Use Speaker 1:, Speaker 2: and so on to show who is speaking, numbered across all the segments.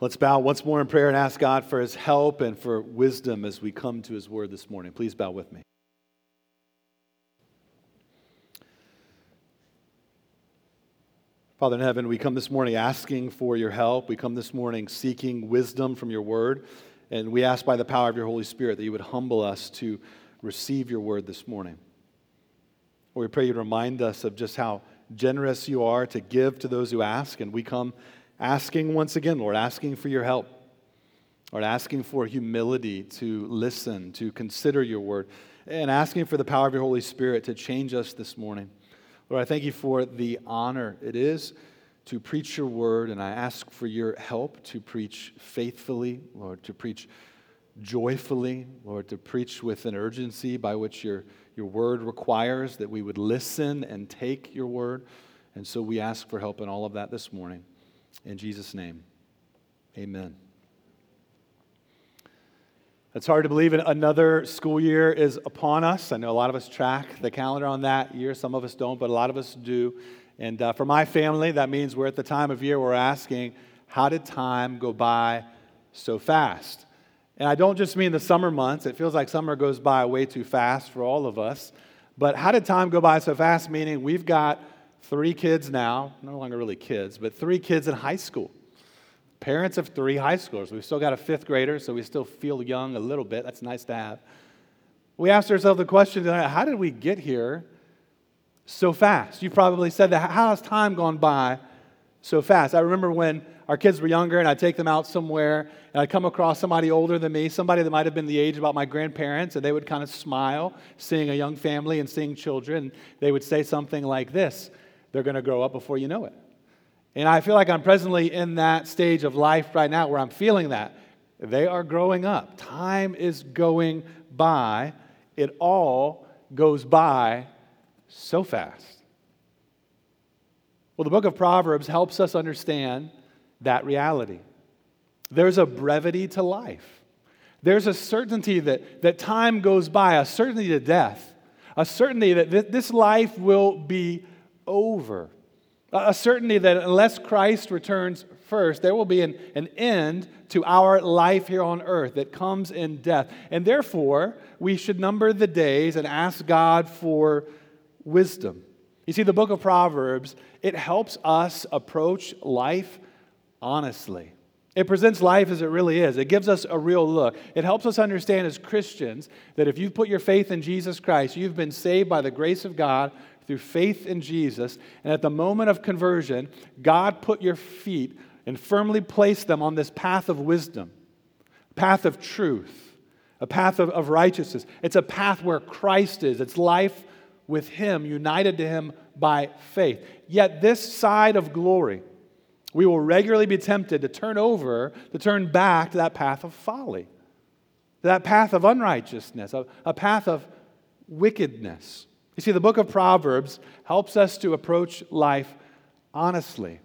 Speaker 1: Let's bow once more in prayer and ask God for his help and for wisdom as we come to his word this morning. Please bow with me. Father in heaven, we come this morning asking for your help. We come this morning seeking wisdom from your word. And we ask by the power of your Holy Spirit that you would humble us to receive your word this morning. Lord, we pray you remind us of just how generous you are to give to those who ask. And we come asking once again, Lord, asking for your help. Lord, asking for humility to listen, to consider your word, and asking for the power of your Holy Spirit to change us this morning. Lord, I thank you for the honor it is to preach your word, and I ask for your help to preach faithfully, Lord, to preach joyfully, Lord, to preach with an urgency by which your, your word requires that we would listen and take your word. And so we ask for help in all of that this morning. In Jesus' name, amen. It's hard to believe another school year is upon us. I know a lot of us track the calendar on that year. Some of us don't, but a lot of us do. And uh, for my family, that means we're at the time of year we're asking, how did time go by so fast? And I don't just mean the summer months. It feels like summer goes by way too fast for all of us. But how did time go by so fast? Meaning we've got three kids now, no longer really kids, but three kids in high school. Parents of three high schoolers. We've still got a fifth grader, so we still feel young a little bit. That's nice to have. We asked ourselves the question how did we get here so fast? You probably said that. How has time gone by so fast? I remember when our kids were younger and I'd take them out somewhere and I'd come across somebody older than me, somebody that might have been the age about my grandparents, and they would kind of smile seeing a young family and seeing children. They would say something like this they're going to grow up before you know it. And I feel like I'm presently in that stage of life right now where I'm feeling that. They are growing up. Time is going by. It all goes by so fast. Well, the book of Proverbs helps us understand that reality. There's a brevity to life. There's a certainty that, that time goes by, a certainty to death, a certainty that th- this life will be over. A certainty that unless Christ returns first, there will be an, an end to our life here on earth that comes in death. And therefore, we should number the days and ask God for wisdom. You see, the book of Proverbs, it helps us approach life honestly. It presents life as it really is. It gives us a real look. It helps us understand as Christians that if you've put your faith in Jesus Christ, you've been saved by the grace of God through faith in Jesus. And at the moment of conversion, God put your feet and firmly placed them on this path of wisdom, path of truth, a path of, of righteousness. It's a path where Christ is. It's life with Him, united to Him by faith. Yet, this side of glory, we will regularly be tempted to turn over, to turn back to that path of folly, that path of unrighteousness, a, a path of wickedness. You see, the book of Proverbs helps us to approach life honestly.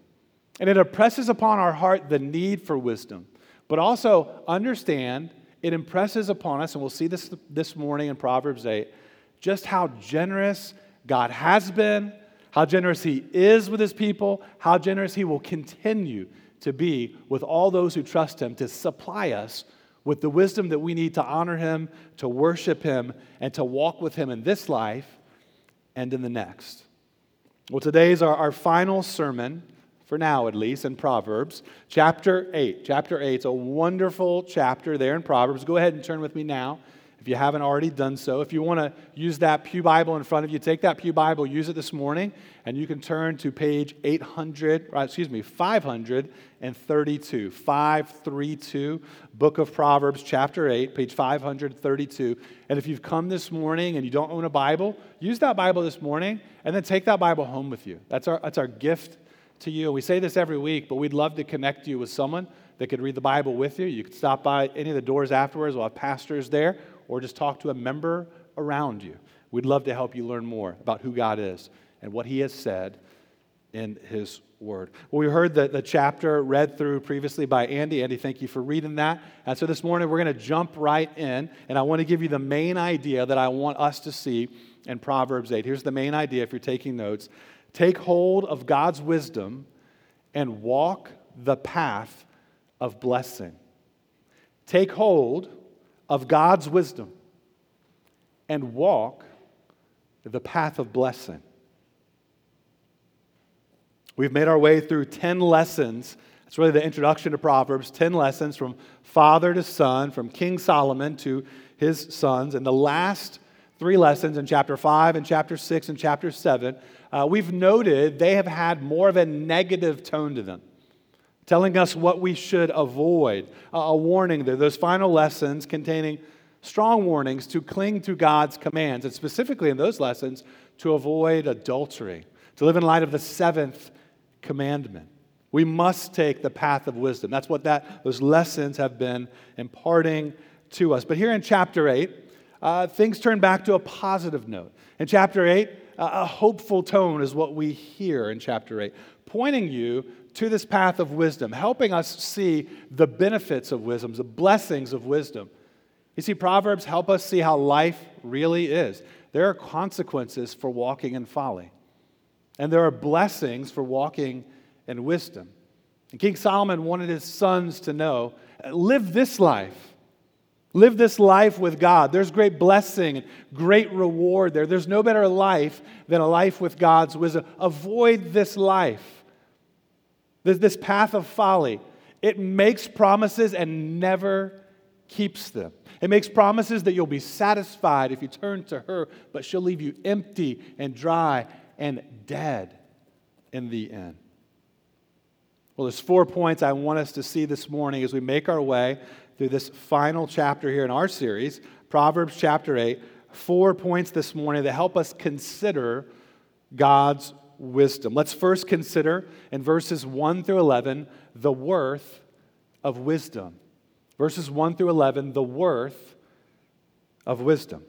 Speaker 1: And it impresses upon our heart the need for wisdom, but also understand it impresses upon us, and we'll see this this morning in Proverbs 8, just how generous God has been, how generous He is with His people, how generous He will continue to be with all those who trust Him to supply us with the wisdom that we need to honor Him, to worship Him, and to walk with Him in this life and in the next. Well, today is our, our final sermon, for now at least, in Proverbs, chapter 8. Chapter 8 is a wonderful chapter there in Proverbs. Go ahead and turn with me now if you haven't already done so. If you want to use that Pew Bible in front of you, take that Pew Bible, use it this morning, and you can turn to page 800, or excuse me, 532. 532, Book of Proverbs, chapter 8, page 532. And if you've come this morning and you don't own a Bible, use that Bible this morning and then take that Bible home with you. That's our, that's our gift to you. We say this every week, but we'd love to connect you with someone that could read the Bible with you. You could stop by any of the doors afterwards. We'll have pastors there or just talk to a member around you. We'd love to help you learn more about who God is and what He has said in His Word. Well, we heard the, the chapter read through previously by Andy. Andy, thank you for reading that. And so this morning we're going to jump right in, and I want to give you the main idea that I want us to see in Proverbs 8. Here's the main idea if you're taking notes take hold of God's wisdom and walk the path of blessing. Take hold of God's wisdom and walk the path of blessing. We've made our way through 10 lessons. It's really the introduction to Proverbs 10 lessons from father to son, from King Solomon to his sons. And the last three lessons in chapter 5 and chapter 6 and chapter 7, uh, we've noted they have had more of a negative tone to them, telling us what we should avoid. A warning there, those final lessons containing strong warnings to cling to God's commands, and specifically in those lessons, to avoid adultery, to live in light of the seventh commandment. We must take the path of wisdom. That's what that, those lessons have been imparting to us. But here in chapter 8, uh, things turn back to a positive note. In chapter 8, uh, a hopeful tone is what we hear in chapter 8, pointing you to this path of wisdom, helping us see the benefits of wisdom, the blessings of wisdom. You see, Proverbs help us see how life really is. There are consequences for walking in folly, and there are blessings for walking in wisdom. And King Solomon wanted his sons to know live this life Live this life with God. There's great blessing and great reward there. There's no better life than a life with God's wisdom. Avoid this life, this, this path of folly. It makes promises and never keeps them. It makes promises that you'll be satisfied if you turn to her, but she'll leave you empty and dry and dead in the end. Well, there's four points I want us to see this morning as we make our way through this final chapter here in our series, Proverbs chapter 8, four points this morning that help us consider God's wisdom. Let's first consider in verses 1 through 11 the worth of wisdom. Verses 1 through 11, the worth of wisdom.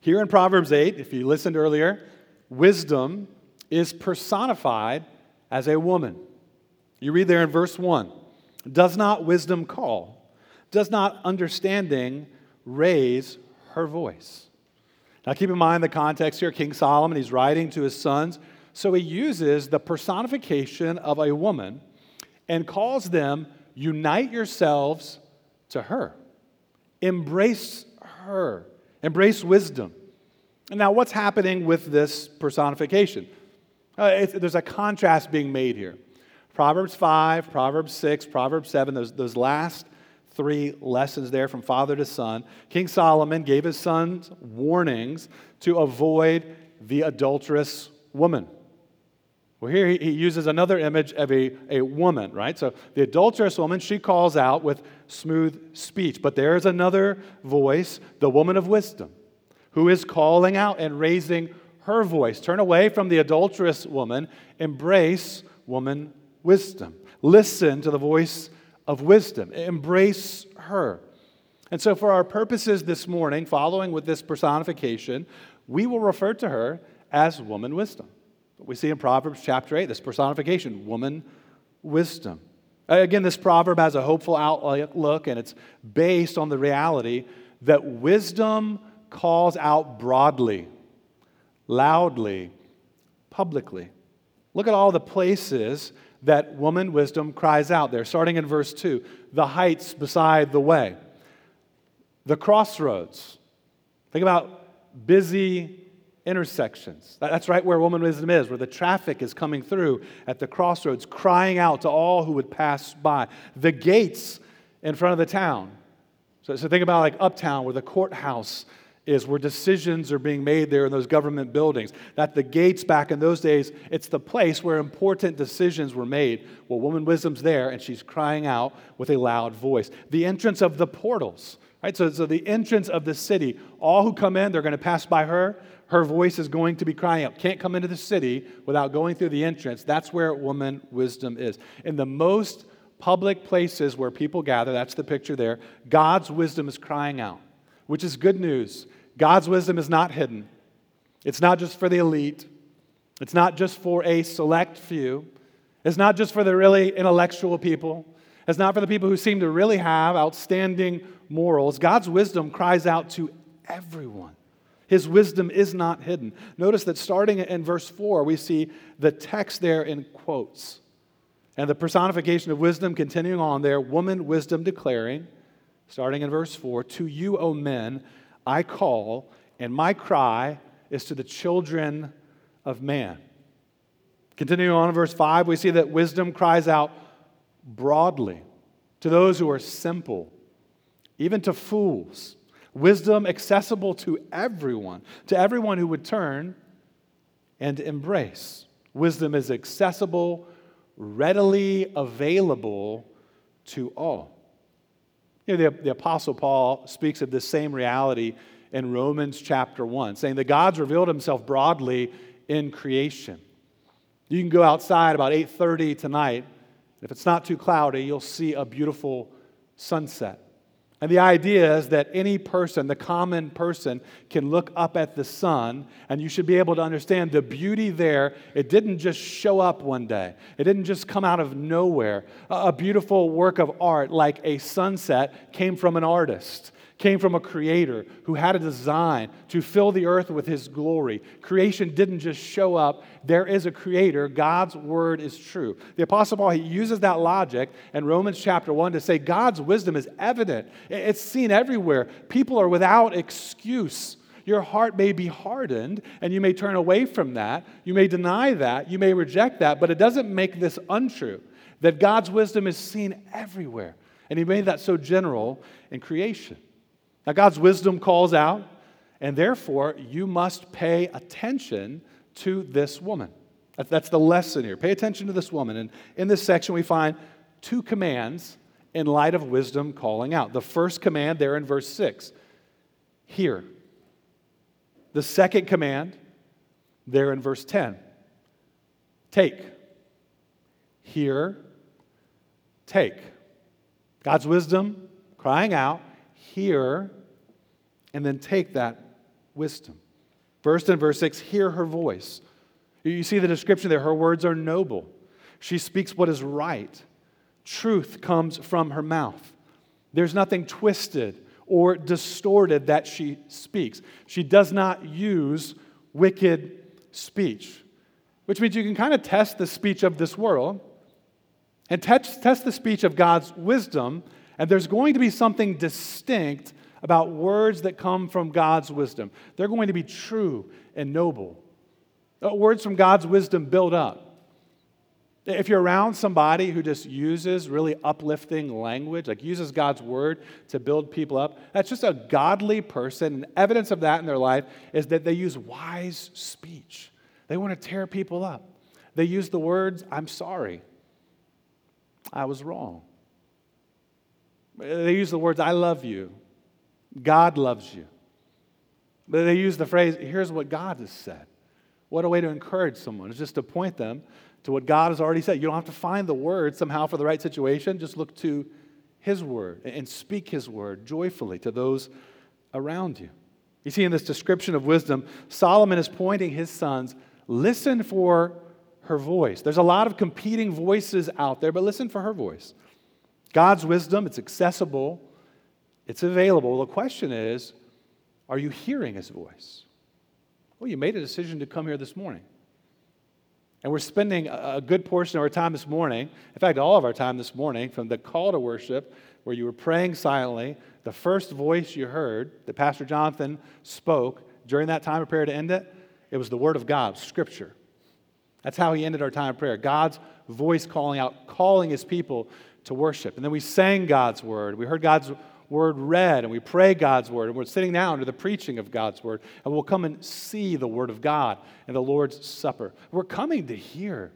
Speaker 1: Here in Proverbs 8, if you listened earlier, wisdom is personified as a woman. You read there in verse 1 Does not wisdom call? Does not understanding raise her voice? Now keep in mind the context here King Solomon, he's writing to his sons. So he uses the personification of a woman and calls them, Unite yourselves to her. Embrace her. Embrace wisdom. And now, what's happening with this personification? Uh, there's a contrast being made here. Proverbs 5, Proverbs 6, Proverbs 7, those, those last three lessons there from father to son. King Solomon gave his sons warnings to avoid the adulterous woman. Well, here he, uses another image of a, a woman, right? So the adulterous woman, she calls out with smooth speech. But there is another voice, the woman of wisdom, who is calling out and raising her voice. Turn away from the adulterous woman, embrace woman wisdom. Listen to the voice of wisdom, embrace her. And so, for our purposes this morning, following with this personification, we will refer to her as woman wisdom. We see in Proverbs chapter 8 this personification, woman wisdom. Again, this proverb has a hopeful outlook, and it's based on the reality that wisdom calls out broadly loudly, publicly. Look at all the places that woman wisdom cries out there, starting in verse 2 the heights beside the way, the crossroads. Think about busy intersections. That's right where woman wisdom is, where the traffic is coming through at the crossroads, crying out to all who would pass by. The gates in front of the town. So, so think about like uptown where the courthouse is where decisions are being made there in those government buildings. That the gates back in those days, it's the place where important decisions were made. Well, woman wisdom's there, and she's crying out with a loud voice. The entrance of the portals, right? So, so the entrance of the city, all who come in, they're going to pass by her. Her voice is going to be crying out. Can't come into the city without going through the entrance. That's where woman wisdom is. In the most public places where people gather, that's the picture there, God's wisdom is crying out, which is good news God's wisdom is not hidden. It's not just for the elite. It's not just for a select few. It's not just for the really intellectual people. It's not for the people who seem to really have outstanding morals. God's wisdom cries out to everyone. His wisdom is not hidden. Notice that starting in verse 4, we see the text there in quotes. And the personification of wisdom continuing on there, woman wisdom declaring, starting in verse 4 To you, O men, I call, and my cry is to the children of man. Continuing on in verse 5, we see that wisdom cries out broadly to those who are simple, even to fools. Wisdom accessible to everyone, to everyone who would turn and embrace. Wisdom is accessible, readily available to all. Know, the, the Apostle Paul speaks of this same reality in Romans chapter 1, saying that God's revealed himself broadly in creation. You can go outside about 8:30 tonight. If it's not too cloudy, you'll see a beautiful sunset. And the idea is that any person, the common person, can look up at the sun, and you should be able to understand the beauty there. It didn't just show up one day, it didn't just come out of nowhere. A beautiful work of art, like a sunset, came from an artist came from a creator who had a design to fill the earth with his glory. Creation didn't just show up. There is a creator. God's word is true. The Apostle Paul, he uses that logic in Romans chapter 1 to say God's wisdom is evident, it's seen everywhere. People are without excuse. Your heart may be hardened and you may turn away from that. You may deny that. You may reject that, but it doesn't make this untrue that God's wisdom is seen everywhere. And he made that so general in creation. Now, God's wisdom calls out, and therefore you must pay attention to this woman. That's the lesson here. Pay attention to this woman. And in this section, we find two commands in light of wisdom calling out. The first command there in verse 6 hear. The second command there in verse 10 take. Hear, take. God's wisdom crying out, hear, and then take that wisdom. First in verse 6, hear her voice. You see the description there. Her words are noble. She speaks what is right. Truth comes from her mouth. There's nothing twisted or distorted that she speaks. She does not use wicked speech, which means you can kind of test the speech of this world and test, test the speech of God's wisdom and there's going to be something distinct about words that come from God's wisdom. They're going to be true and noble. Uh, words from God's wisdom build up. If you're around somebody who just uses really uplifting language, like uses God's word to build people up, that's just a godly person. And evidence of that in their life is that they use wise speech. They want to tear people up. They use the words, I'm sorry. I was wrong. They use the words, I love you. God loves you. But they use the phrase, here's what God has said. What a way to encourage someone. It's just to point them to what God has already said. You don't have to find the word somehow for the right situation. Just look to His word and speak His word joyfully to those around you. You see, in this description of wisdom, Solomon is pointing his sons listen for her voice. There's a lot of competing voices out there, but listen for her voice. God's wisdom, it's accessible, it's available. The question is, are you hearing his voice? Well, you made a decision to come here this morning. And we're spending a good portion of our time this morning, in fact, all of our time this morning, from the call to worship, where you were praying silently, the first voice you heard that Pastor Jonathan spoke during that time of prayer to end it, it was the Word of God, Scripture. That's how he ended our time of prayer. God's voice calling out, calling his people to worship. And then we sang God's word. We heard God's word read, and we pray God's word. And we're sitting now under the preaching of God's word. And we'll come and see the word of God in the Lord's Supper. We're coming to hear.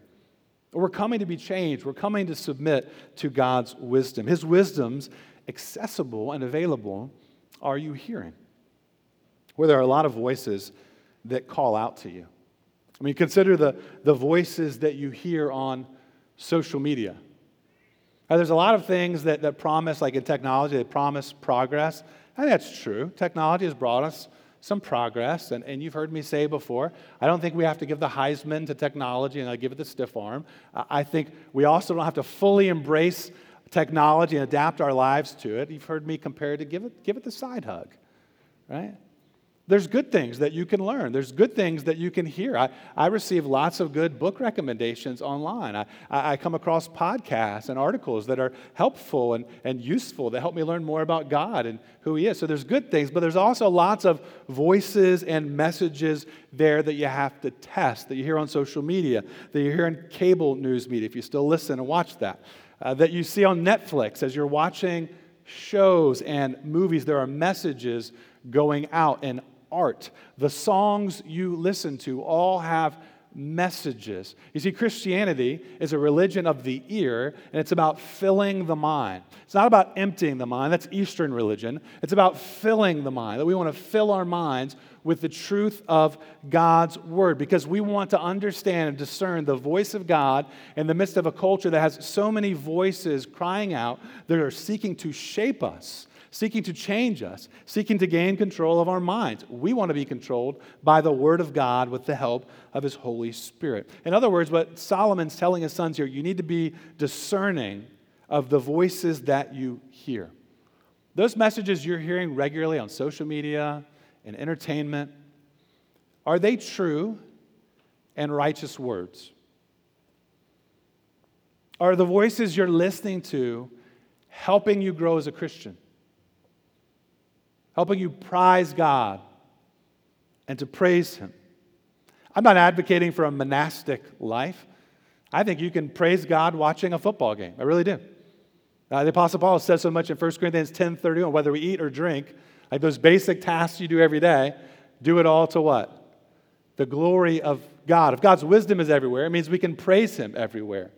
Speaker 1: We're coming to be changed. We're coming to submit to God's wisdom. His wisdom's accessible and available. Are you hearing? Where there are a lot of voices that call out to you. I mean, consider the, the voices that you hear on social media. Now, there's a lot of things that, that promise, like in technology, they promise progress. And that's true. Technology has brought us some progress, and, and you've heard me say before, I don't think we have to give the Heisman to technology and I give it the stiff arm. I think we also don't have to fully embrace technology and adapt our lives to it. You've heard me compare it to give it, give it the side hug, right? There's good things that you can learn. There's good things that you can hear. I, I receive lots of good book recommendations online. I, I come across podcasts and articles that are helpful and, and useful that help me learn more about God and who He is. So there's good things, but there's also lots of voices and messages there that you have to test, that you hear on social media, that you hear in cable news media, if you still listen and watch that, uh, that you see on Netflix as you're watching shows and movies. There are messages going out and art. The songs you listen to all have messages. You see, Christianity is a religion of the ear, and it's about filling the mind. It's not about emptying the mind, that's Eastern religion. It's about filling the mind, that we want to fill our minds with the truth of God's word because we want to understand and discern the voice of God in the midst of a culture that has so many voices crying out that are seeking to shape us seeking to change us, seeking to gain control of our minds. We want to be controlled by the Word of God with the help of His Holy Spirit. In other words, what Solomon's telling his sons here, you need to be discerning of the voices that you hear. Those messages you're hearing regularly on social media and entertainment, are they true and righteous words? Are the voices you're listening to helping you grow as a Christian? Helping you prize God and to praise Him. I'm not advocating for a monastic life. I think you can praise God watching a football game. I really do. Uh, the Apostle Paul says so much in 1 Corinthians 10 31, whether we eat or drink, like those basic tasks you do every day, do it all to what? The glory of God. If God's wisdom is everywhere, it means we can praise Him everywhere.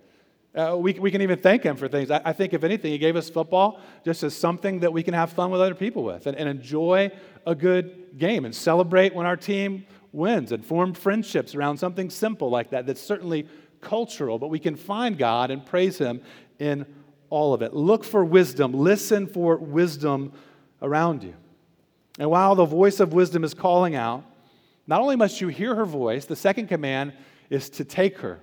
Speaker 1: Uh, we, we can even thank him for things. I, I, think, if anything, he gave us football just as something that we can have fun with other people with and, and enjoy a good game and celebrate when our team wins and form friendships around something simple like that that's certainly cultural, but we can find God and praise him in all of it. Look for wisdom, listen for wisdom around you. And while the voice of wisdom is calling out, not only must you hear her voice, the second command is to take her.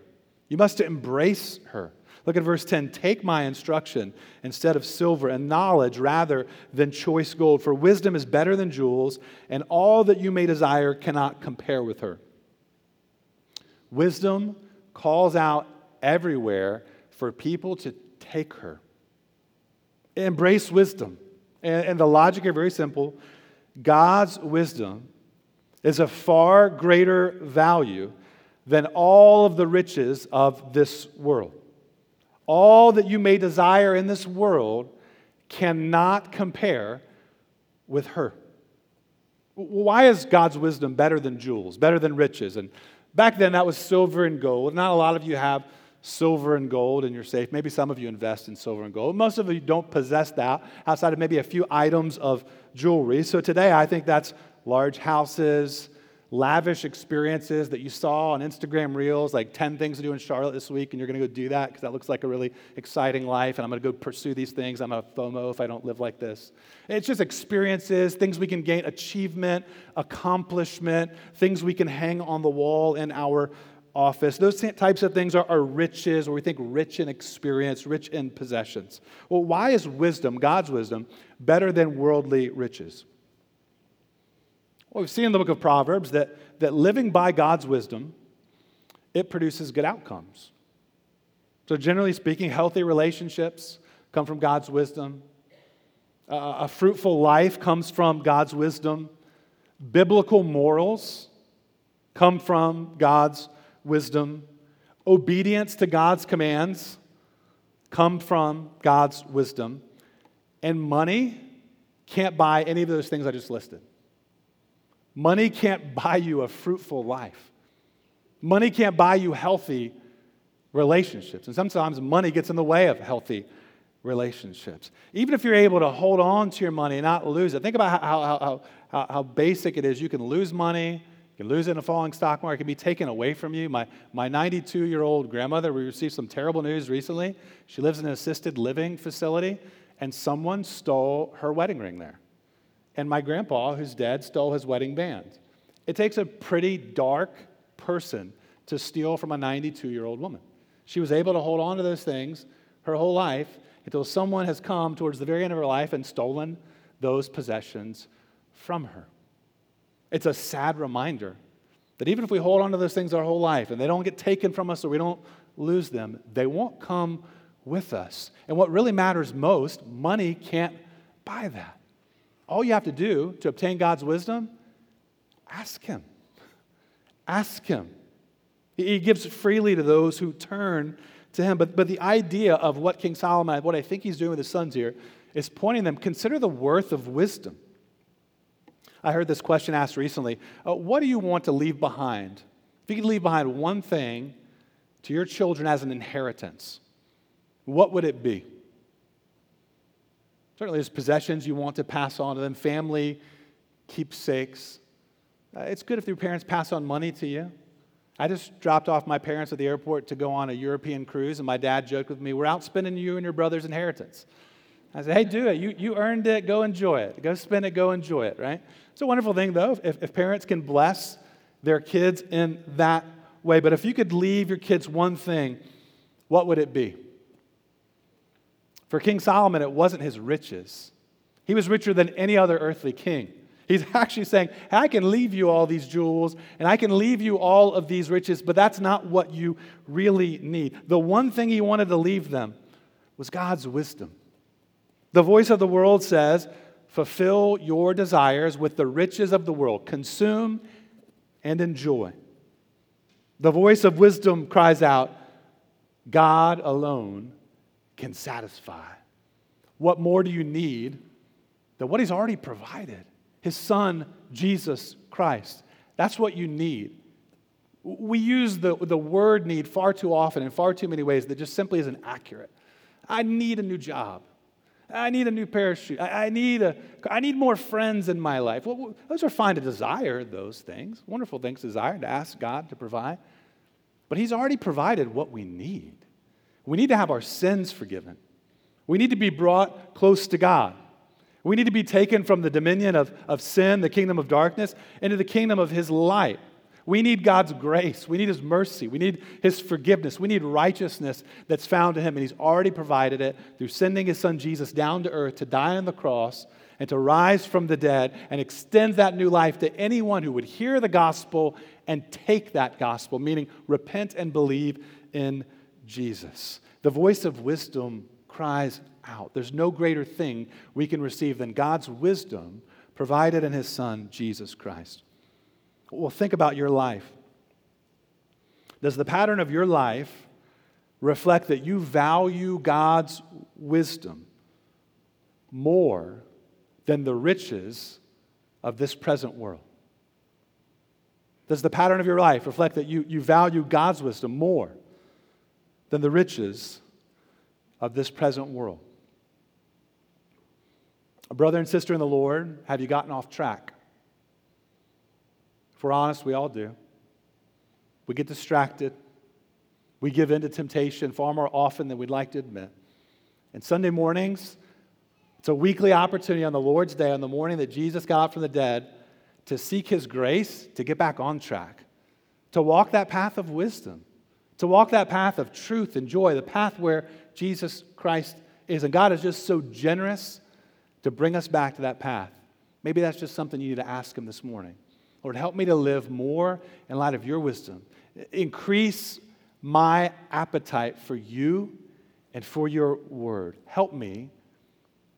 Speaker 1: You must embrace her. Look at verse 10 Take my instruction instead of silver, and knowledge rather than choice gold, for wisdom is better than jewels, and all that you may desire cannot compare with her. Wisdom calls out everywhere for people to take her. Embrace wisdom. And, and the logic is very simple God's wisdom is a far greater value than all of the riches of this world. All that you may desire in this world cannot compare with her. Why is God's wisdom better than jewels, better than riches? And back then, that was silver and gold. Not a lot of you have silver and gold in your safe. Maybe some of you invest in silver and gold. Most of you don't possess that outside of maybe a few items of jewelry. So today, I think that's large houses, lavish experiences that you saw on Instagram Reels, like 10 things to do in Charlotte this week, and you're going to go do that because that looks like a really exciting life, and I'm going to go pursue these things. I'm a FOMO if I don't live like this. It's just experiences, things we can gain, achievement, accomplishment, things we can hang on the wall in our office. Those types of things are, are riches, or we think rich in experience, rich in possessions. Well, why is wisdom, God's wisdom, better than worldly riches? Well, we've seen in the book of Proverbs that, that living by God's wisdom, it produces good outcomes. So, generally speaking, healthy relationships come from God's wisdom. Uh, a fruitful life comes from God's wisdom. Biblical morals come from God's wisdom. Obedience to God's commands come from God's wisdom. And money can't buy any of those things I just listed. Money can't buy you a fruitful life. Money can't buy you healthy relationships. And sometimes money gets in the way of healthy relationships. Even if you're able to hold on to your money and not lose it, think about how, how, how, how basic it is. You can lose money, you can lose it in a falling stock market, it can be taken away from you. My, my 92 year old grandmother, we received some terrible news recently. She lives in an assisted living facility, and someone stole her wedding ring there and my grandpa, who's dead, stole his wedding band. It takes a pretty dark person to steal from a 92 year old woman. She was able to hold on to those things her whole life until someone has come towards the very end of her life and stolen those possessions from her. It's a sad reminder that even if we hold on to those things our whole life and they don't get taken from us or we don't lose them, they won't come with us. And what really matters most, money can't buy that. All you have to do to obtain God's wisdom, ask Him. Ask Him. He gives freely to those who turn to Him. But, but the idea of what King Solomon, what I think he's doing with his sons here, is pointing them, consider the worth of wisdom. I heard this question asked recently uh, What do you want to leave behind? If you could leave behind one thing to your children as an inheritance, what would it be? Certainly, there's possessions you want to pass on to them, family keepsakes. Uh, it's good if your parents pass on money to you. I just dropped off my parents at the airport to go on a European cruise, and my dad joked with me, We're out spending you and your brother's inheritance. I said, Hey, do it. You, you earned it. Go enjoy it. Go spend it. Go enjoy it, right? It's a wonderful thing, though, if, if parents can bless their kids in that way. But if you could leave your kids one thing, what would it be? For King Solomon, it wasn't his riches. He was richer than any other earthly king. He's actually saying, I can leave you all these jewels and I can leave you all of these riches, but that's not what you really need. The one thing he wanted to leave them was God's wisdom. The voice of the world says, Fulfill your desires with the riches of the world, consume and enjoy. The voice of wisdom cries out, God alone can satisfy. What more do you need than what He's already provided? His Son, Jesus Christ. That's what you need. We use the, the word need far too often in far too many ways that just simply isn't accurate. I need a new job. I need a new shoes. I, I, need, a, I need more friends in my life. Well, those are fine to desire those things, wonderful things to desire, to ask God to provide. But He's already provided what we need. We need to have our sins forgiven. We need to be brought close to God. We need to be taken from the dominion of, of sin, the kingdom of darkness, into the kingdom of His light. We need God's grace. We need His mercy. We need His forgiveness. We need righteousness that's found in Him. And He's already provided it through sending His Son Jesus down to earth to die on the cross and to rise from the dead and extend that new life to anyone who would hear the gospel and take that gospel, meaning repent and believe in Jesus. The voice of wisdom cries out. There's no greater thing we can receive than God's wisdom provided in His Son, Jesus Christ. Well, think about your life. Does the pattern of your life reflect that you value God's wisdom more than the riches of this present world? Does the pattern of your life reflect that you, you value God's wisdom more than the riches of this present world? Brother and sister in the Lord, have you gotten off track? If we're honest, we all do. We get distracted. We give in to temptation far more often than we'd like to admit. And Sunday mornings, it's a weekly opportunity on the Lord's Day, on the morning that Jesus got up from the dead, to seek His grace to get back on track, to walk that path of wisdom, to walk that path of truth and joy, the path where Jesus Christ is. And God is just so generous to bring us back to that path. Maybe that's just something you need to ask Him this morning. Lord, help me to live more in light of your wisdom. Increase my appetite for you and for your word. Help me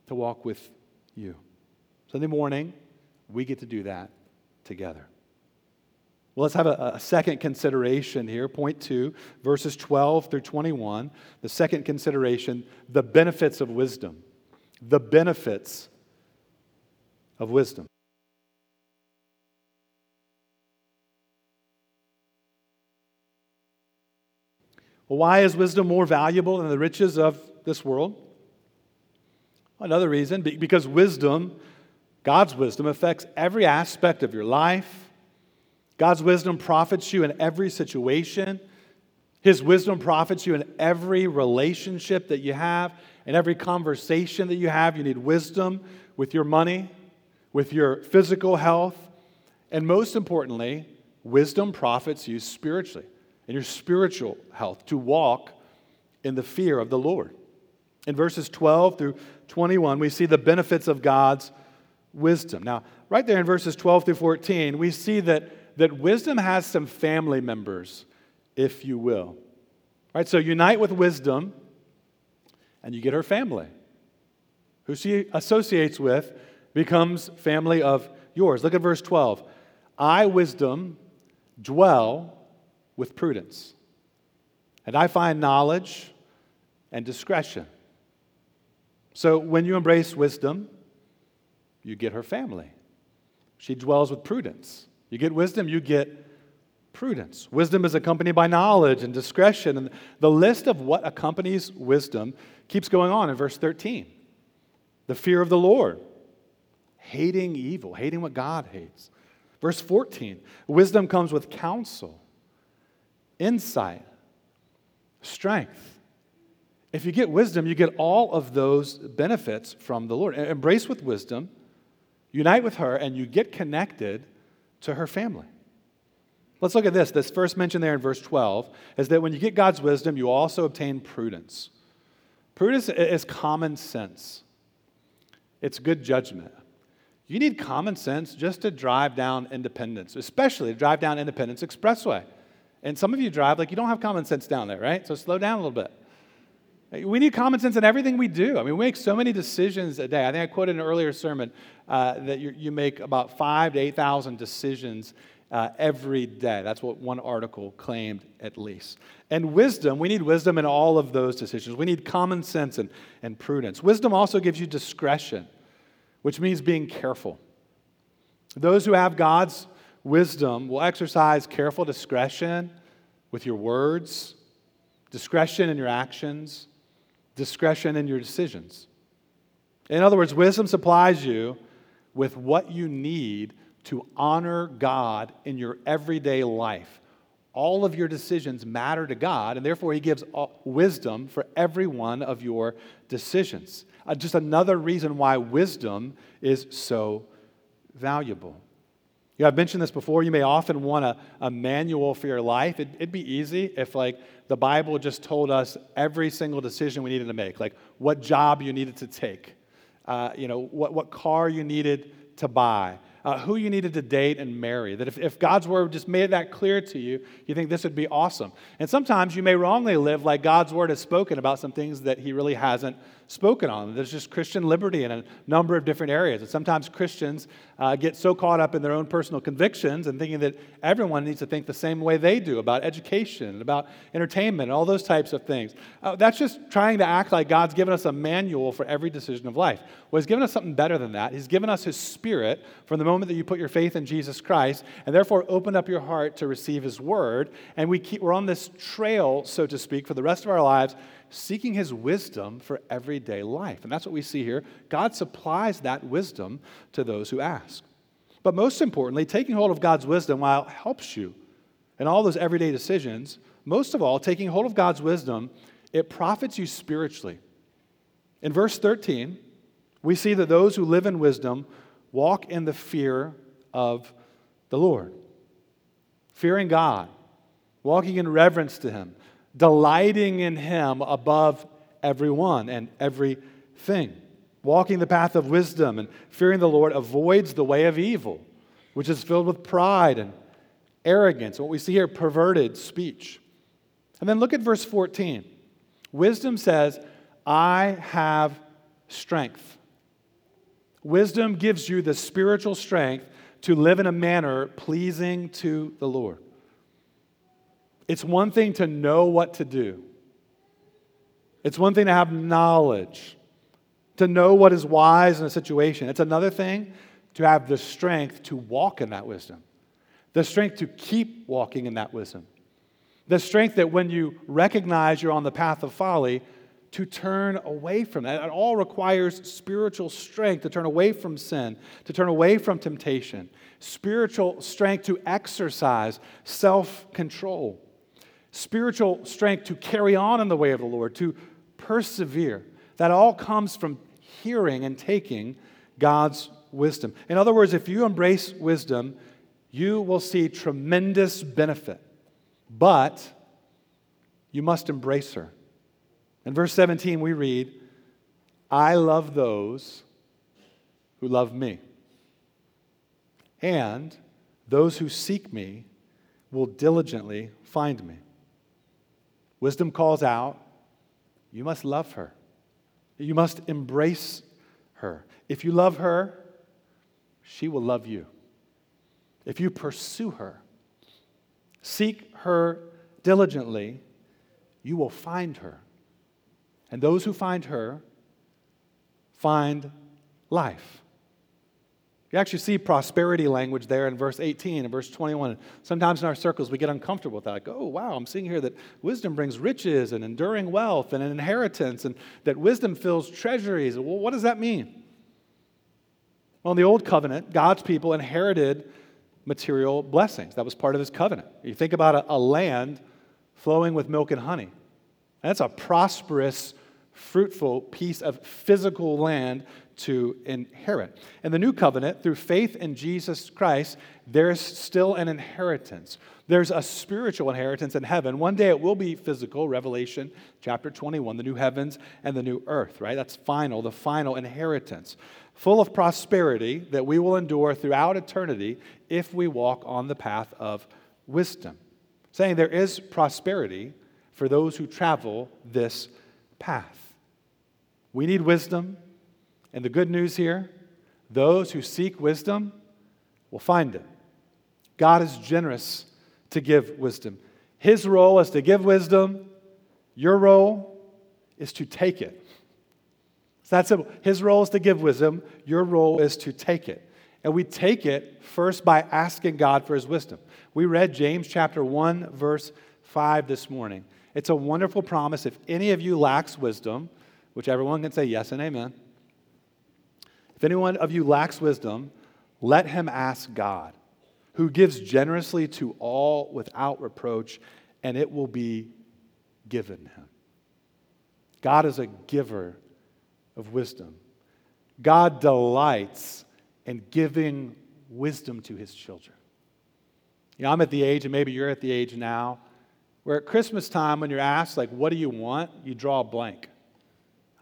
Speaker 1: to walk with you. Sunday morning, we get to do that together. Well, let's have a, a, second consideration here. Point two, verses 12 through 21. The second consideration the benefits of wisdom. The benefits of wisdom. Well, why is wisdom more valuable than the riches of this world? Another reason, because wisdom, God's wisdom, affects every aspect of your life. God's wisdom profits you in every situation. His wisdom profits you in every relationship that you have, in every conversation that you have. You need wisdom with your money, with your physical health, and most importantly, wisdom profits you spiritually in your spiritual health to walk in the fear of the Lord. In verses 12 through 21, we see the benefits of God's wisdom. Now, right there in verses 12 through 14, we see that, that wisdom has some family members, if you will. Right? So unite with wisdom, and you get her family. Who she associates with becomes family of yours. Look at verse 12. I, wisdom, dwell with prudence, and I find knowledge and discretion. So when you embrace wisdom, you get her family. She dwells with prudence. You get wisdom, you get prudence. Wisdom is accompanied by knowledge and discretion. And the list of what accompanies wisdom keeps going on in verse 13 the fear of the Lord, hating evil, hating what God hates. Verse 14 wisdom comes with counsel, insight, strength. If you get wisdom, you get all of those benefits from the Lord. Embrace with wisdom unite with her, and you get connected to her family. Let's look at this. This first mention there in verse 12 is that when you get God's wisdom, you also obtain prudence. Prudence is common sense, it's good judgment. You need common sense just to drive down Independence, especially to drive down Independence Expressway. And some of you drive like you don't have common sense down there, right? So slow down a little bit. We need common sense in everything we do. I mean, we make so many decisions a day. I think I quoted an earlier sermon uh, that you, you, make about five to 8,000 decisions uh, every day. That's what one article claimed, at least. And wisdom, we need wisdom in all of those decisions. We need common sense and, and prudence. Wisdom also gives you discretion, which means being careful. Those who have God's wisdom will exercise careful discretion with your words, discretion in your actions discretion in your decisions. In other words, wisdom supplies you with what you need to honor God in your everyday life. All of your decisions matter to God, and therefore, He gives wisdom for every one of your decisions. Uh, just another reason why wisdom is so valuable. Yeah, I've mentioned this before. You may often want a, a manual for your life. It, it'd be easy if, like, the Bible just told us every single decision we needed to make, like what job you needed to take, uh, you know, what, what car you needed to buy, uh, who you needed to date and marry. That if, if God's word just made that clear to you, you think this would be awesome. And sometimes you may wrongly live like God's word has spoken about some things that he really hasn't spoken on. There's just Christian liberty in a number of different areas. And sometimes Christians uh, get so caught up in their own personal convictions and thinking that everyone needs to think the same way they do about education about entertainment all those types of things. Uh, that's just trying to act like God's given us a manual for every decision of life. Well, He's given us something better than that. He's given us His Spirit from the moment that you put your faith in Jesus Christ and therefore open up your heart to receive His Word. And we keep, we're on this trail, so to speak, for the rest of our lives seeking his wisdom for everyday life. And that's what we see here. God supplies that wisdom to those who ask. But most importantly, taking hold of God's wisdom, while it helps you in all those everyday decisions, most of all, taking hold of God's wisdom, it profits you spiritually. In verse 13, we see that those who live in wisdom walk in the fear of the Lord, fearing God, walking in reverence to Him, delighting in Him above everyone and everything. Walking the path of wisdom and fearing the Lord avoids the way of evil, which is filled with pride and arrogance. What we see here, perverted speech. And then look at verse 14. Wisdom says, I have strength. Wisdom gives you the spiritual strength to live in a manner pleasing to the Lord. It's one thing to know what to do, it's one thing to have knowledge, to know what is wise in a situation. It's another thing to have the strength to walk in that wisdom, the strength to keep walking in that wisdom, the strength that when you recognize you're on the path of folly, to turn away from that. It all requires spiritual strength to turn away from sin, to turn away from temptation, spiritual strength to exercise self control spiritual strength to carry on in the way of the Lord, to persevere. That all comes from hearing and taking God's wisdom. In other words, if you embrace wisdom, you will see tremendous benefit, but you must embrace her. In verse 17, we read, I love those who love me. and those who seek me will diligently find me. Wisdom calls out, you must love her. You must embrace her. If you love her, she will love you. If you pursue her, seek her diligently, you will find her. And those who find her find life. You actually see prosperity language there in verse 18 and verse 21. Sometimes in our circles we get uncomfortable with that. Like, oh, wow, I'm seeing here that wisdom brings riches and enduring wealth and an inheritance, and that wisdom fills treasuries. Well, what does that mean? Well, in the Old Covenant, God's people inherited material blessings. That was part of his covenant. You think about a, a land flowing with milk and honey. That's a prosperous, fruitful piece of physical land to inherit. In the new covenant, through faith in Jesus Christ, there's still an inheritance. There's a spiritual inheritance in heaven. One day it will be physical, Revelation chapter 21, the new heavens and the new earth, right? That's final, the final inheritance, full of prosperity that we will endure throughout eternity if we walk on the path of wisdom. Saying there is prosperity for those who travel this path. We need wisdom. And the good news here those who seek wisdom will find it. God is generous to give wisdom. His role is to give wisdom, your role is to take it. So that's simple. His role is to give wisdom, your role is to take it. And we take it first by asking God for his wisdom. We read James chapter 1 verse 5 this morning. It's a wonderful promise if any of you lacks wisdom, which everyone can say yes and amen. If anyone of you lacks wisdom, let him ask God, who gives generously to all without reproach, and it will be given him. God is a giver of wisdom. God delights in giving wisdom to his children. You know, I'm at the age, and maybe you're at the age now, where at Christmas time, when you're asked, like, what do you want? You draw a blank.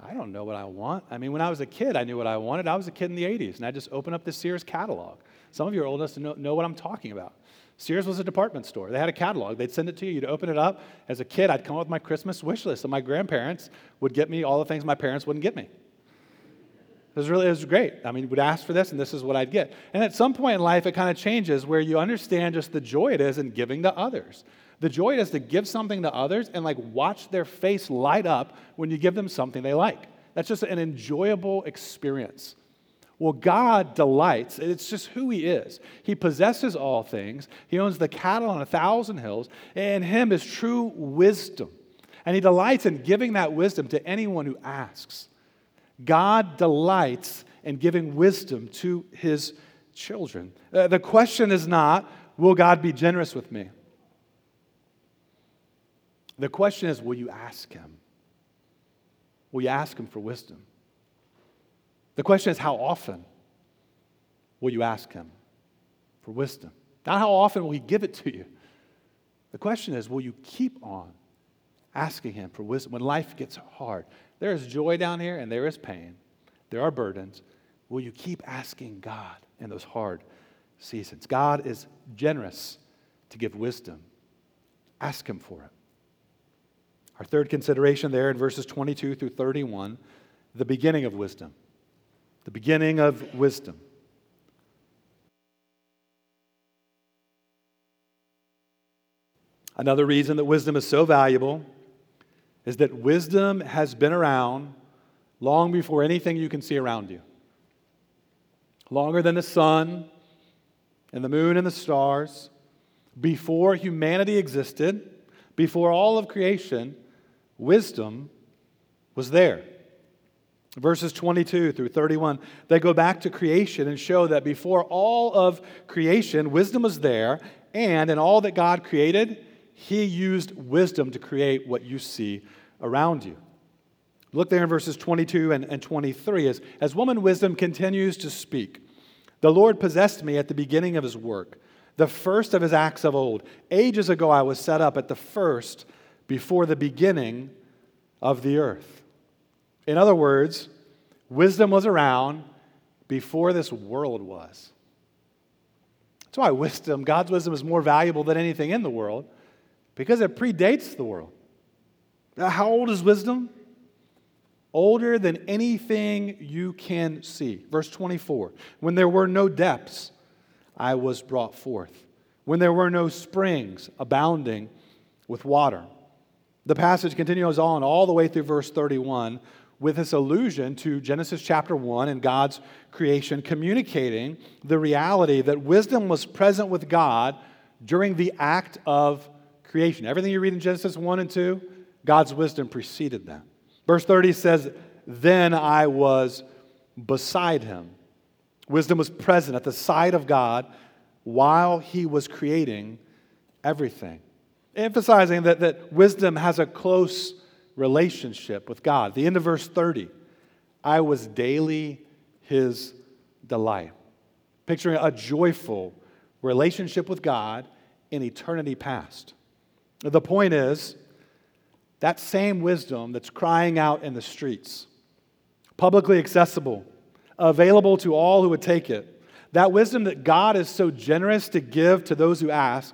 Speaker 1: I don't know what I want. I mean, when I was a kid, I knew what I wanted. I was a kid in the 80s, and I just opened up the Sears catalog. Some of you are old enough to know, know what I'm talking about. Sears was a department store. They had a catalog. They'd send it to you. You'd open it up. As a kid, I'd come up with my Christmas wish list, and my grandparents would get me all the things my parents wouldn't get me. It was really, it was great. I mean, would ask for this, and this is what I'd get. And at some point in life, it kind of changes where you understand just the joy it is in giving to others. The joy is to give something to others and like watch their face light up when you give them something they like. That's just an enjoyable experience. Well, God delights. It's just who He is. He possesses all things. He owns the cattle on a thousand hills. And Him is true wisdom. And He delights in giving that wisdom to anyone who asks. God delights in giving wisdom to His children. Uh, the question is not, will God be generous with me? The question is, will you ask Him? Will you ask Him for wisdom? The question is, how often will you ask Him for wisdom? Not how often will He give it to you. The question is, will you keep on asking Him for wisdom when life gets hard? There is joy down here and there is pain, there are burdens. Will you keep asking God in those hard seasons? God is generous to give wisdom. Ask Him for it. Our third consideration there in verses 22 through 31 the beginning of wisdom. The beginning of wisdom. Another reason that wisdom is so valuable is that wisdom has been around long before anything you can see around you. Longer than the sun and the moon and the stars. Before humanity existed, before all of creation, wisdom was there. Verses 22 through 31, they go back to creation and show that before all of creation, wisdom was there, and in all that God created, He used wisdom to create what you see around you. Look there in verses 22 and, and 23 as, as woman wisdom continues to speak. The Lord possessed me at the beginning of His work, the first of His acts of old. Ages ago I was set up at the first before the beginning of the earth. In other words, wisdom was around before this world was. That's why wisdom, God's wisdom, is more valuable than anything in the world because it predates the world. Now, how old is wisdom? Older than anything you can see. Verse 24 When there were no depths, I was brought forth. When there were no springs abounding with water. The passage continues on all the way through verse 31 with this allusion to Genesis chapter 1 and God's creation, communicating the reality that wisdom was present with God during the act of creation. Everything you read in Genesis 1 and 2, God's wisdom preceded that. Verse 30 says, Then I was beside him. Wisdom was present at the side of God while he was creating everything. Emphasizing that, that wisdom has a close relationship with God. The end of verse 30 I was daily his delight. Picturing a joyful relationship with God in eternity past. The point is that same wisdom that's crying out in the streets, publicly accessible, available to all who would take it, that wisdom that God is so generous to give to those who ask,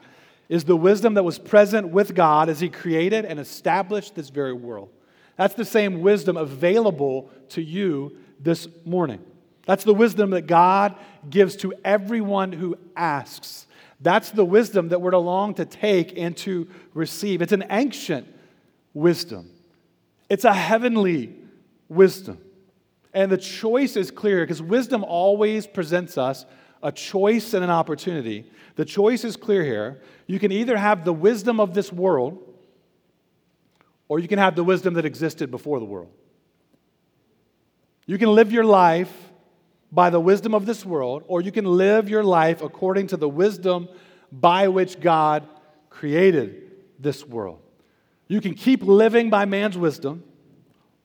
Speaker 1: is the wisdom that was present with God as He created and established this very world. That's the same wisdom available to you this morning. That's the wisdom that God gives to everyone who asks. That's the wisdom that we're to long to take and to receive. It's an ancient wisdom, it's a heavenly wisdom. And the choice is clear because wisdom always presents us a choice and an opportunity. The choice is clear here. You can either have the wisdom of this world, or you can have the wisdom that existed before the world. You can live your life by the wisdom of this world, or you can live your life according to the wisdom by which God created this world. You can keep living by man's wisdom,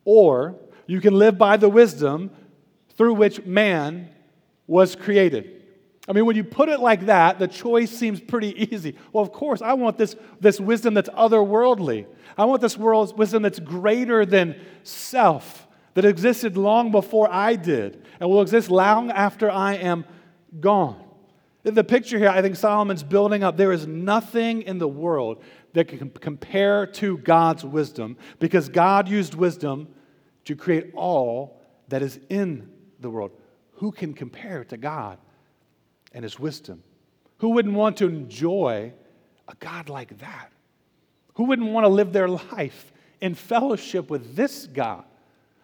Speaker 1: or you can live by the wisdom through which man was created. I mean, when you put it like that, the choice seems pretty easy. Well, of course, I want this, this wisdom that's otherworldly. I want this world's wisdom that's greater than self, that existed long before I did, and will exist long after I am gone. In the picture here, I think Solomon's building up. There is nothing in the world that can compare to God's wisdom because God used wisdom to create all that is in the world. Who can compare to God and His wisdom? Who wouldn't want to enjoy a God like that? Who wouldn't want to live their life in fellowship with this God,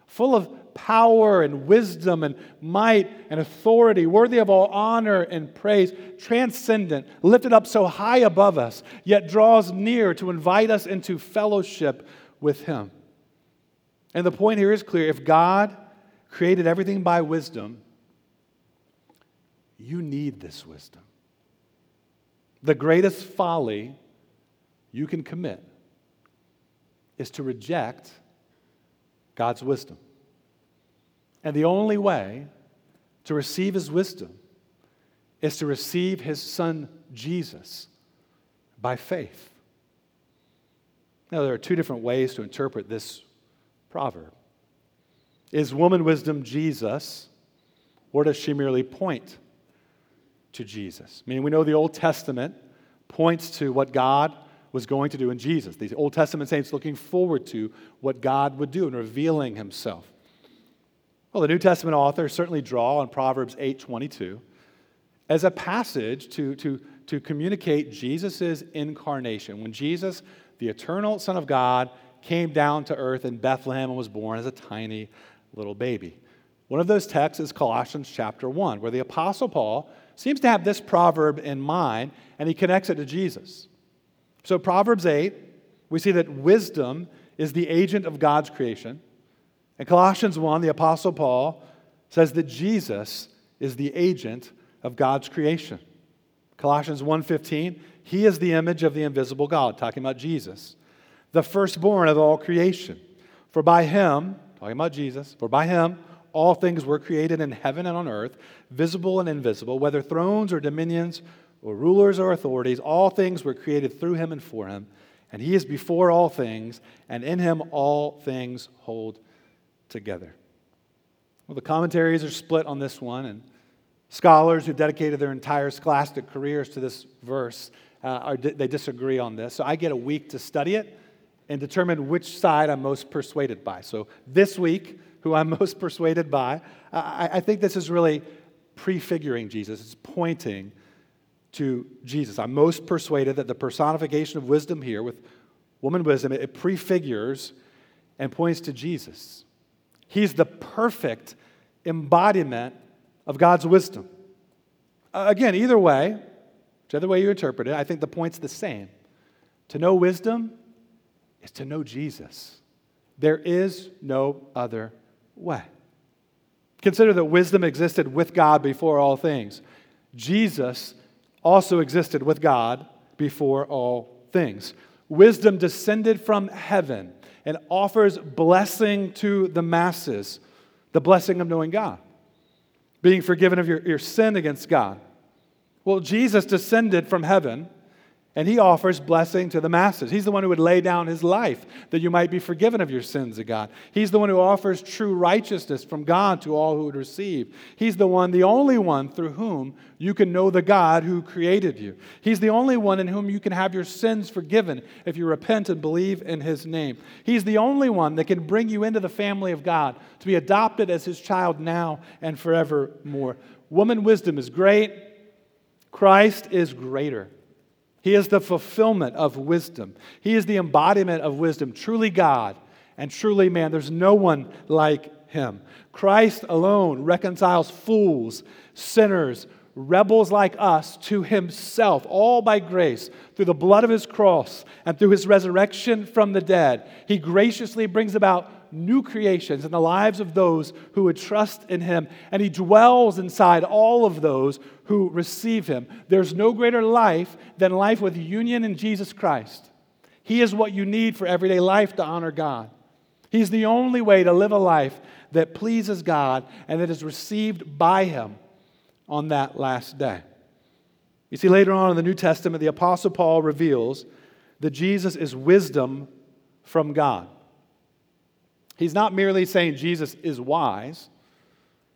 Speaker 1: full of power and wisdom and might and authority, worthy of all honor and praise, transcendent, lifted up so high above us, yet draws near to invite us into fellowship with Him? And the point here is clear if God created everything by wisdom, you need this wisdom. The greatest folly you can commit is to reject God's wisdom. And the only way to receive his wisdom is to receive his son Jesus by faith. Now, there are two different ways to interpret this proverb. Is woman wisdom Jesus, or does she merely point to Jesus? I mean, we know the Old Testament points to what God was going to do in Jesus. These Old Testament saints looking forward to what God would do and revealing himself. Well, the New Testament authors certainly draw on Proverbs 8:22 as a passage to, to, to communicate Jesus' incarnation. When Jesus, the eternal Son of God, came down to earth in Bethlehem and was born as a tiny little baby. One of those texts is Colossians chapter 1, where the Apostle Paul seems to have this proverb in mind and he connects it to Jesus. So, Proverbs 8, we see that wisdom is the agent of God's creation. In Colossians 1, the Apostle Paul says that Jesus is the agent of God's creation. Colossians 1:15, he is the image of the invisible God, talking about Jesus the firstborn of all creation. For by him, talking about Jesus, for by him all things were created in heaven and on earth, visible and invisible, whether thrones or dominions or rulers or authorities, all things were created through him and for him. And he is before all things, and in him all things hold together. Well, the commentaries are split on this one, and Scholars who dedicated their entire scholastic careers to this verse, uh, are, they disagree on this. So I get a week to study it and determine which side I'm most persuaded by. So this week, who I'm most persuaded by, I, I think this is really prefiguring Jesus. It's pointing to Jesus. I'm most persuaded that the personification of wisdom here with woman wisdom, it prefigures and points to Jesus. He's the perfect embodiment of God's wisdom. Uh, again, either way, whichever way you interpret it, I think the point's the same. To know wisdom is to know Jesus. There is no other way. Consider that wisdom existed with God before all things. Jesus also existed with God before all things. Wisdom descended from heaven and offers blessing to the masses the blessing of knowing God, being forgiven of your, your sin against God. Well, Jesus descended from heaven and he offers blessing to the masses. He's the one who would lay down his life that you might be forgiven of your sins of God. He's the one who offers true righteousness from God to all who would receive. He's the one, the only one through whom you can know the God who created you. He's the only one in whom you can have your sins forgiven if you repent and believe in his name. He's the only one that can bring you into the family of God to be adopted as his child now and forevermore. Woman wisdom is great, Christ is greater. He is the fulfillment of wisdom. He is the embodiment of wisdom, truly God and truly man. There's no one like him. Christ alone reconciles fools, sinners, rebels like us to himself, all by grace, through the blood of his cross and through his resurrection from the dead. He graciously brings about new creations in the lives of those who would trust in him, and he dwells inside all of those who receive him. There's no greater life than life with union in Jesus Christ. He is what you need for everyday life to honor God. He's the only way to live a life that pleases God and that is received by him on that last day. You see, later on in the New Testament, the Apostle Paul reveals that Jesus is wisdom from God. He's not merely saying Jesus is wise,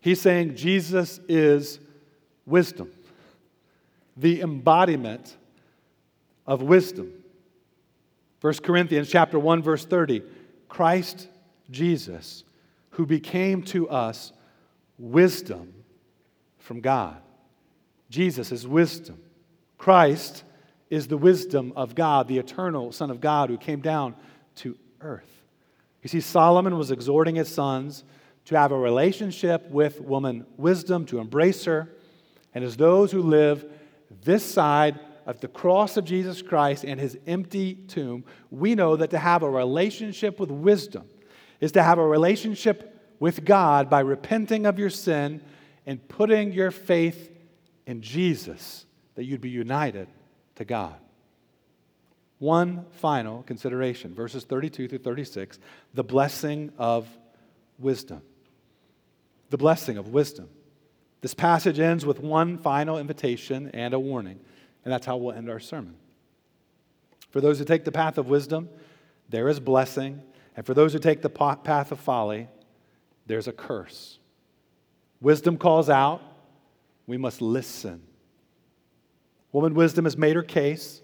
Speaker 1: he's saying Jesus is wisdom, the embodiment of wisdom. 1 Corinthians chapter 1 verse 30 Christ Jesus who became to us wisdom from God. Jesus is wisdom. Christ is the wisdom of God, the eternal Son of God who came down to earth. You see, Solomon was exhorting his sons to have a relationship with woman wisdom, to embrace her. And as those who live this side of the cross of Jesus Christ and his empty tomb, we know that to have a relationship with wisdom is to have a relationship with God by repenting of your sin and putting your faith in Jesus, that you'd be united to God. One final consideration, verses 32 through 36, the blessing of wisdom. The blessing of wisdom. This passage ends with one final invitation and a warning, and that's how we'll end our sermon. For those who take the path of wisdom, there is blessing, and for those who take the path of folly, there's a curse. Wisdom calls out, we must listen. Woman wisdom has made her case.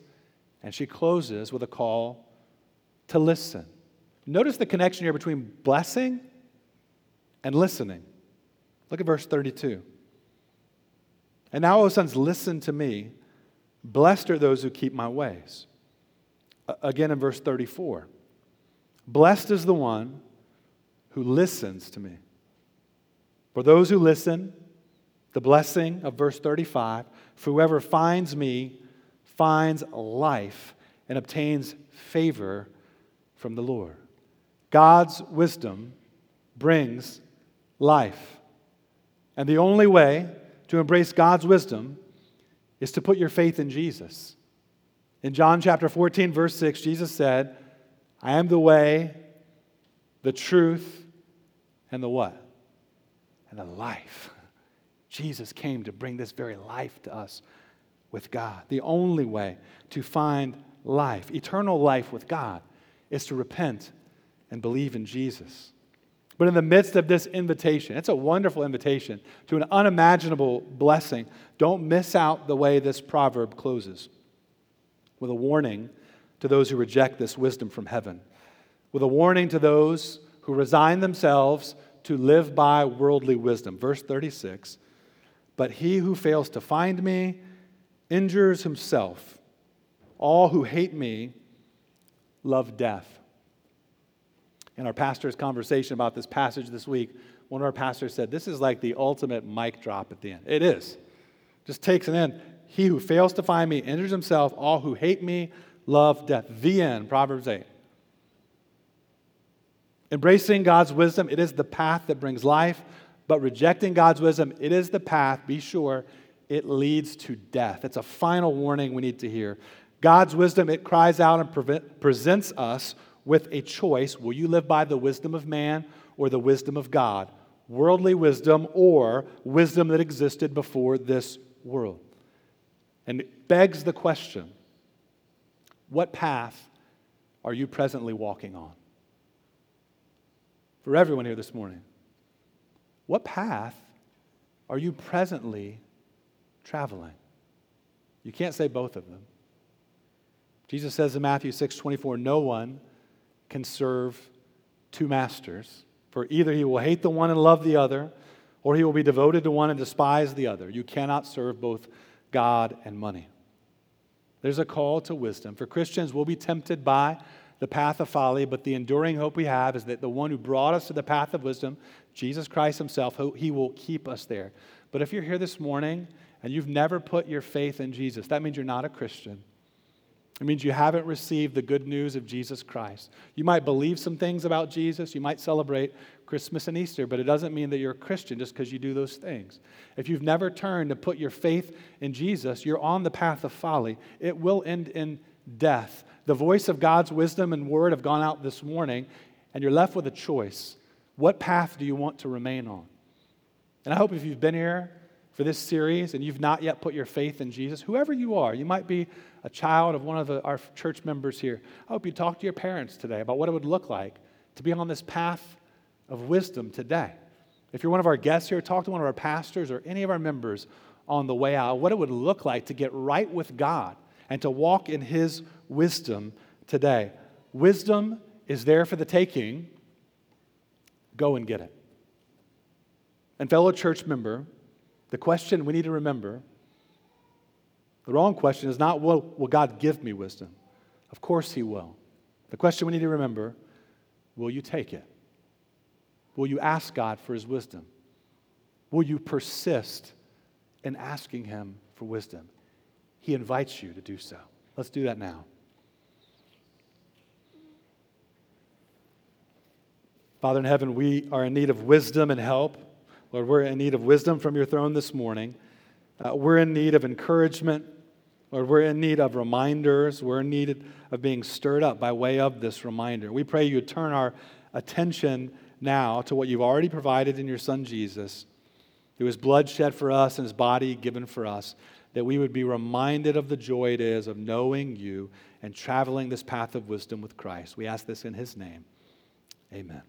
Speaker 1: And she closes with a call to listen. Notice the connection here between blessing and listening. Look at verse 32. And now, O sons, listen to me. Blessed are those who keep my ways. Again in verse 34. Blessed is the one who listens to me. For those who listen, the blessing of verse 35 for whoever finds me finds life and obtains favor from the Lord. God's wisdom brings life. And the only way to embrace God's wisdom is to put your faith in Jesus. In John chapter 14, verse 6, Jesus said, I am the way, the truth, and the what? And the life. Jesus came to bring this very life to us with God. The only way to find life, eternal life with God, is to repent and believe in Jesus. But in the midst of this invitation, it's a wonderful invitation to an unimaginable blessing. Don't miss out the way this proverb closes with a warning to those who reject this wisdom from heaven, with a warning to those who resign themselves to live by worldly wisdom. Verse 36 But he who fails to find me injures himself. All who hate me love death. In our pastor's conversation about this passage this week, one of our pastors said, This is like the ultimate mic drop at the end. It is. Just takes an end. He who fails to find me injures himself. All who hate me love death. The end. Proverbs 8. Embracing God's wisdom, it is the path that brings life, but rejecting God's wisdom, it is the path, be sure, it leads to death. It's a final warning we need to hear. God's wisdom, it cries out and presents us with a choice. Will you live by the wisdom of man or the wisdom of God? Worldly wisdom or wisdom that existed before this world. And it begs the question what path are you presently walking on? For everyone here this morning, what path are you presently traveling? You can't say both of them. Jesus says in Matthew 6 24, no one can serve two masters, for either he will hate the one and love the other, or he will be devoted to one and despise the other. You cannot serve both God and money. There's a call to wisdom. For Christians, we'll be tempted by the path of folly, but the enduring hope we have is that the one who brought us to the path of wisdom, Jesus Christ Himself, He will keep us there. But if you're here this morning and you've never put your faith in Jesus, that means you're not a Christian. It means you haven't received the good news of Jesus Christ. You might believe some things about Jesus, you might celebrate Christmas and Easter, but it doesn't mean that you're a Christian just because you do those things. If you've never turned to put your faith in Jesus, you're on the path of folly. It will end in death. The voice of God's wisdom and word have gone out this morning, and you're left with a choice. What path do you want to remain on? And I hope if you've been here for this series and you've not yet put your faith in Jesus, whoever you are, you might be a child of one of the, our church members here. I hope you talk to your parents today about what it would look like to be on this path of wisdom today. If you're one of our guests here, talk to one of our pastors or any of our members on the way out, what it would look like to get right with God and to walk in His wisdom today. Wisdom is there for the taking. Go and get it. And, fellow church member, the question we need to remember the wrong question is not, will, will God give me wisdom? Of course, He will. The question we need to remember will you take it? Will you ask God for His wisdom? Will you persist in asking Him for wisdom? He invites you to do so. Let's do that now. Father in heaven, we are in need of wisdom and help. Lord, we're in need of wisdom from your throne this morning. Uh, we're in need of encouragement. Lord, we're in need of reminders. We're in need of being stirred up by way of this reminder. We pray you turn our attention now to what you've already provided in your Son Jesus, who was blood shed for us and his body given for us, that we would be reminded of the joy it is of knowing you and traveling this path of wisdom with Christ. We ask this in his name. Amen.